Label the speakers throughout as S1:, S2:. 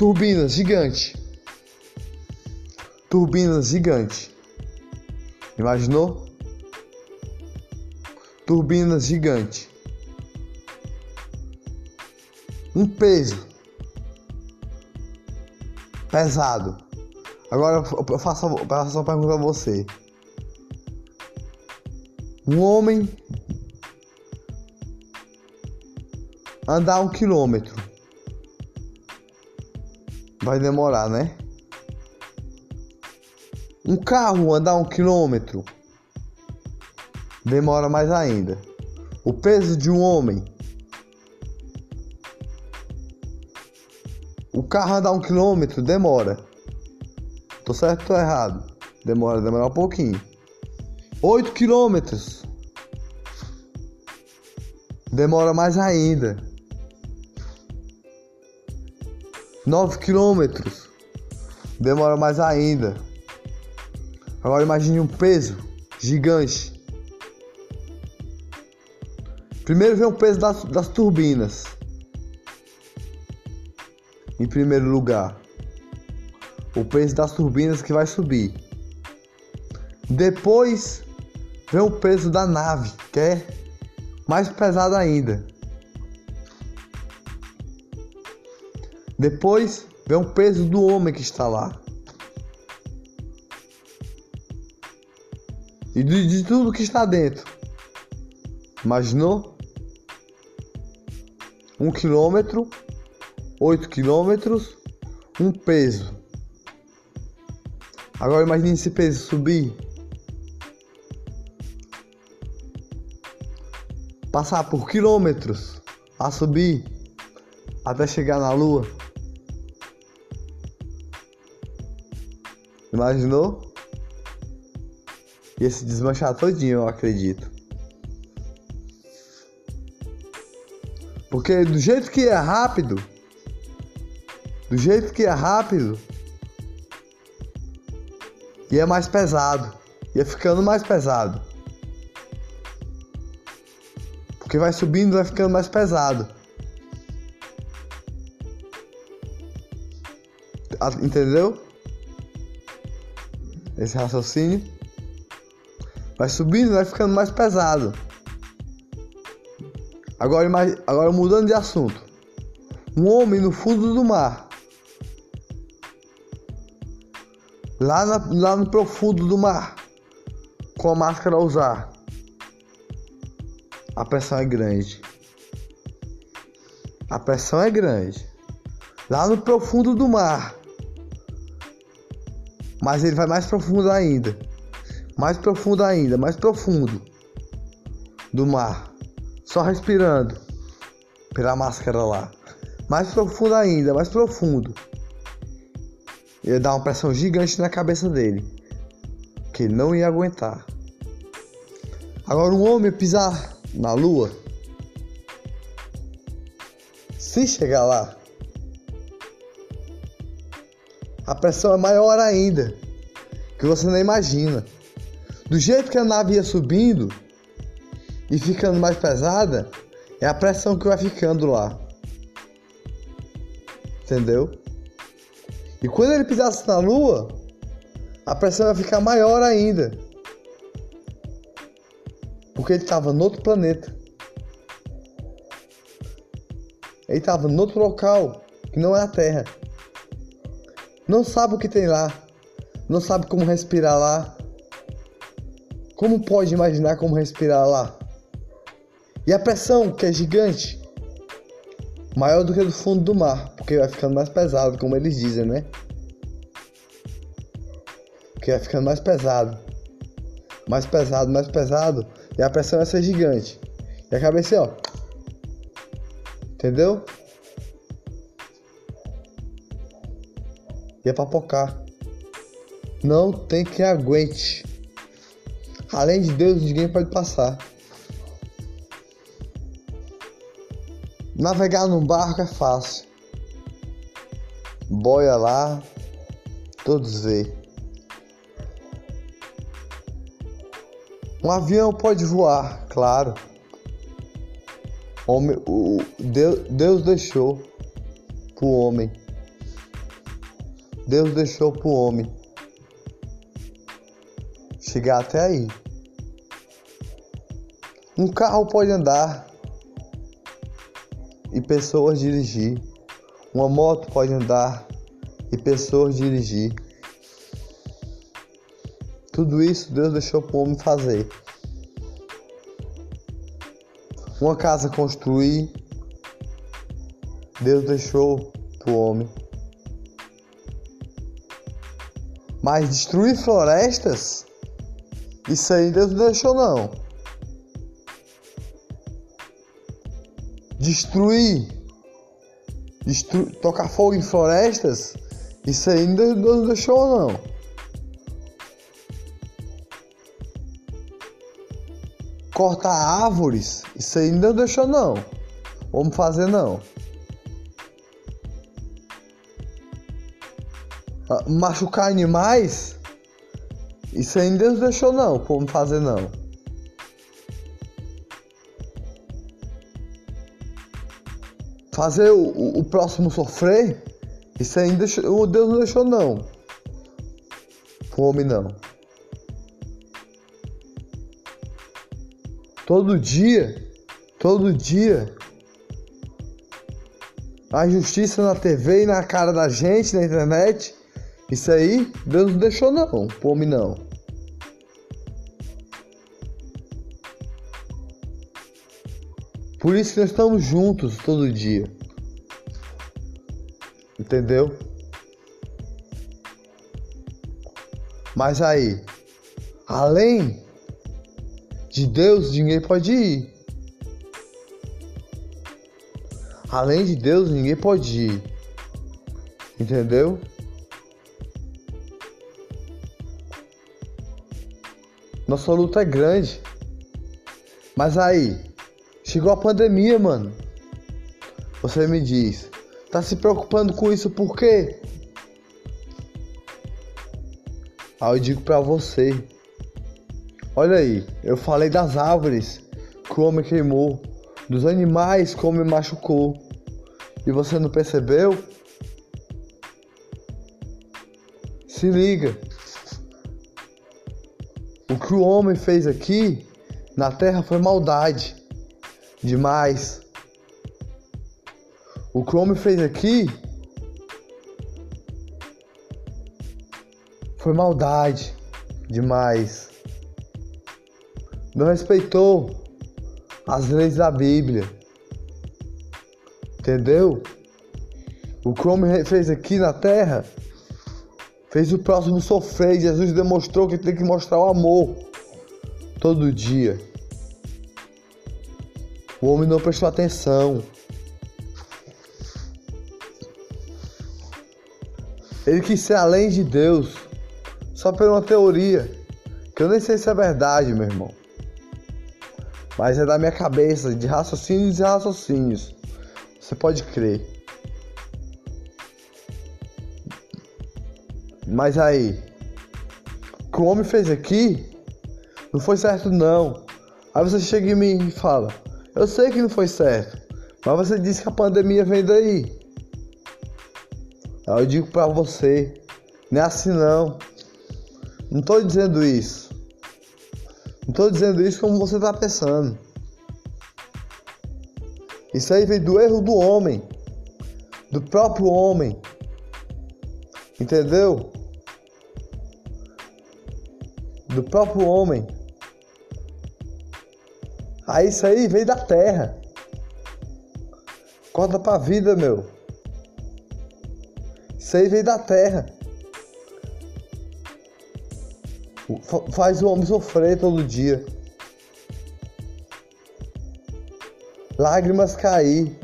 S1: Turbinas gigante. Turbinas gigante. Imaginou? Turbinas gigante. Um peso pesado. Agora eu faço, eu faço uma pergunta a você. Um homem andar um quilômetro vai demorar, né? Um carro andar um quilômetro demora mais ainda. O peso de um homem. O carro andar um quilômetro demora. Tô certo ou tô errado? Demora, demora um pouquinho. 8 quilômetros. Demora mais ainda. 9 quilômetros. Demora mais ainda. Agora imagine um peso gigante. Primeiro vem o peso das, das turbinas. Em primeiro lugar. O peso das turbinas que vai subir. Depois vem o peso da nave, que é mais pesado ainda. Depois vem o peso do homem que está lá. E de, de tudo que está dentro. Imaginou? Um quilômetro, oito quilômetros, um peso. Agora imagine esse peso subir passar por quilômetros a subir até chegar na lua. Imaginou? Ia se desmanchar todinho, eu acredito. Porque do jeito que é rápido, do jeito que é rápido, ia mais pesado, ia ficando mais pesado. Porque vai subindo, vai ficando mais pesado. Entendeu? Esse raciocínio. Vai subindo, vai ficando mais pesado. Agora, agora mudando de assunto. Um homem no fundo do mar. Lá, na, lá no profundo do mar. Com a máscara a usar a pressão é grande. A pressão é grande. Lá no profundo do mar. Mas ele vai mais profundo ainda. Mais profundo ainda, mais profundo do mar. Só respirando pela máscara lá. Mais profundo ainda, mais profundo. Ia dar uma pressão gigante na cabeça dele. Que ele não ia aguentar. Agora um homem pisar na Lua, se chegar lá, a pressão é maior ainda, que você não imagina. Do jeito que a nave ia subindo e ficando mais pesada, é a pressão que vai ficando lá. Entendeu? E quando ele pisasse na Lua, a pressão vai ficar maior ainda. Porque ele estava no outro planeta. Ele estava no outro local que não é a Terra. Não sabe o que tem lá. Não sabe como respirar lá. Como pode imaginar como respirar lá? E a pressão, que é gigante, maior do que do fundo do mar, porque vai ficando mais pesado, como eles dizem, né? Porque vai ficando mais pesado. Mais pesado, mais pesado. E a pressão vai ser gigante. E a cabeça, ó. Entendeu? É papocar. Não tem quem aguente. Além de Deus, ninguém pode passar. Navegar num barco é fácil. Boia lá, todos vê. Um avião pode voar, claro. Homem, o, Deus, Deus deixou para o homem Deus deixou para o homem chegar até aí. Um carro pode andar e pessoas dirigir. Uma moto pode andar e pessoas dirigir. Tudo isso Deus deixou para o homem fazer. Uma casa construir, Deus deixou para o homem. Mas destruir florestas, isso aí Deus não deixou não. Destruir, destru tocar fogo em florestas, isso aí Deus não deixou não. Cortar árvores, isso aí não deixou não. Vamos fazer não. Machucar animais, isso aí Deus deixou não, como fazer não. Fazer o, o, o próximo sofrer, isso aí deixou, Deus não deixou não. Fome não. Todo dia, todo dia, a injustiça na TV e na cara da gente, na internet, isso aí, Deus não deixou não, pro homem não. Por isso que nós estamos juntos todo dia. Entendeu? Mas aí, além de Deus, ninguém pode ir. Além de Deus, ninguém pode ir. Entendeu? Nossa luta é grande. Mas aí, chegou a pandemia, mano. Você me diz, tá se preocupando com isso por quê? Aí eu digo pra você. Olha aí, eu falei das árvores que o homem queimou, dos animais que o homem machucou. E você não percebeu? Se liga. Que o homem fez aqui na terra foi maldade demais. O que o homem fez aqui foi maldade demais. Não respeitou as leis da Bíblia. Entendeu? O que o homem fez aqui na terra fez o próximo sofrer. Jesus demonstrou que tem que mostrar o amor todo dia. O homem não prestou atenção. Ele quis ser além de Deus, só por uma teoria, que eu nem sei se é verdade, meu irmão. Mas é da minha cabeça, de raciocínios e raciocínios. Você pode crer. Mas aí, o que o homem fez aqui não foi certo não. Aí você chega em mim e fala, eu sei que não foi certo, mas você disse que a pandemia vem daí. Aí eu digo pra você, não é assim não. Não tô dizendo isso. Não tô dizendo isso como você tá pensando. Isso aí vem do erro do homem, do próprio homem. Entendeu? Do próprio homem. Aí isso aí veio da terra. Corta pra vida, meu. Isso aí veio da terra. Faz o homem sofrer todo dia. Lágrimas cair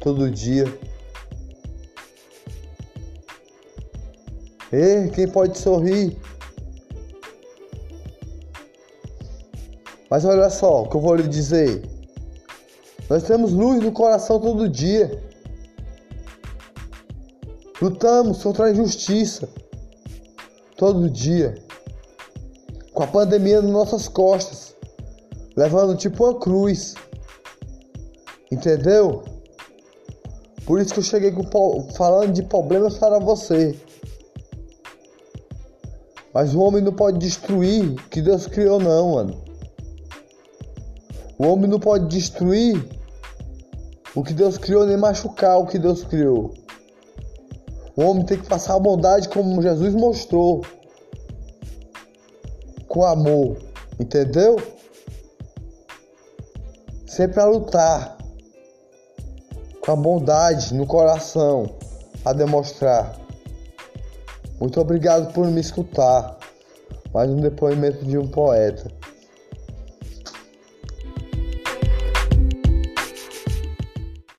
S1: todo dia. E quem pode sorrir? Mas olha só o que eu vou lhe dizer. Nós temos luz no coração todo dia. Lutamos contra a injustiça todo dia. Com a pandemia nas nossas costas, levando tipo uma cruz. Entendeu? Por isso que eu cheguei com, falando de problemas para você. Mas o homem não pode destruir o que Deus criou, não, mano. O homem não pode destruir o que Deus criou, nem machucar o que Deus criou. O homem tem que passar a bondade como Jesus mostrou. Com amor. Entendeu? Sempre a lutar. Com a bondade no coração. A demonstrar. Muito obrigado por me escutar. Mais um depoimento de um poeta.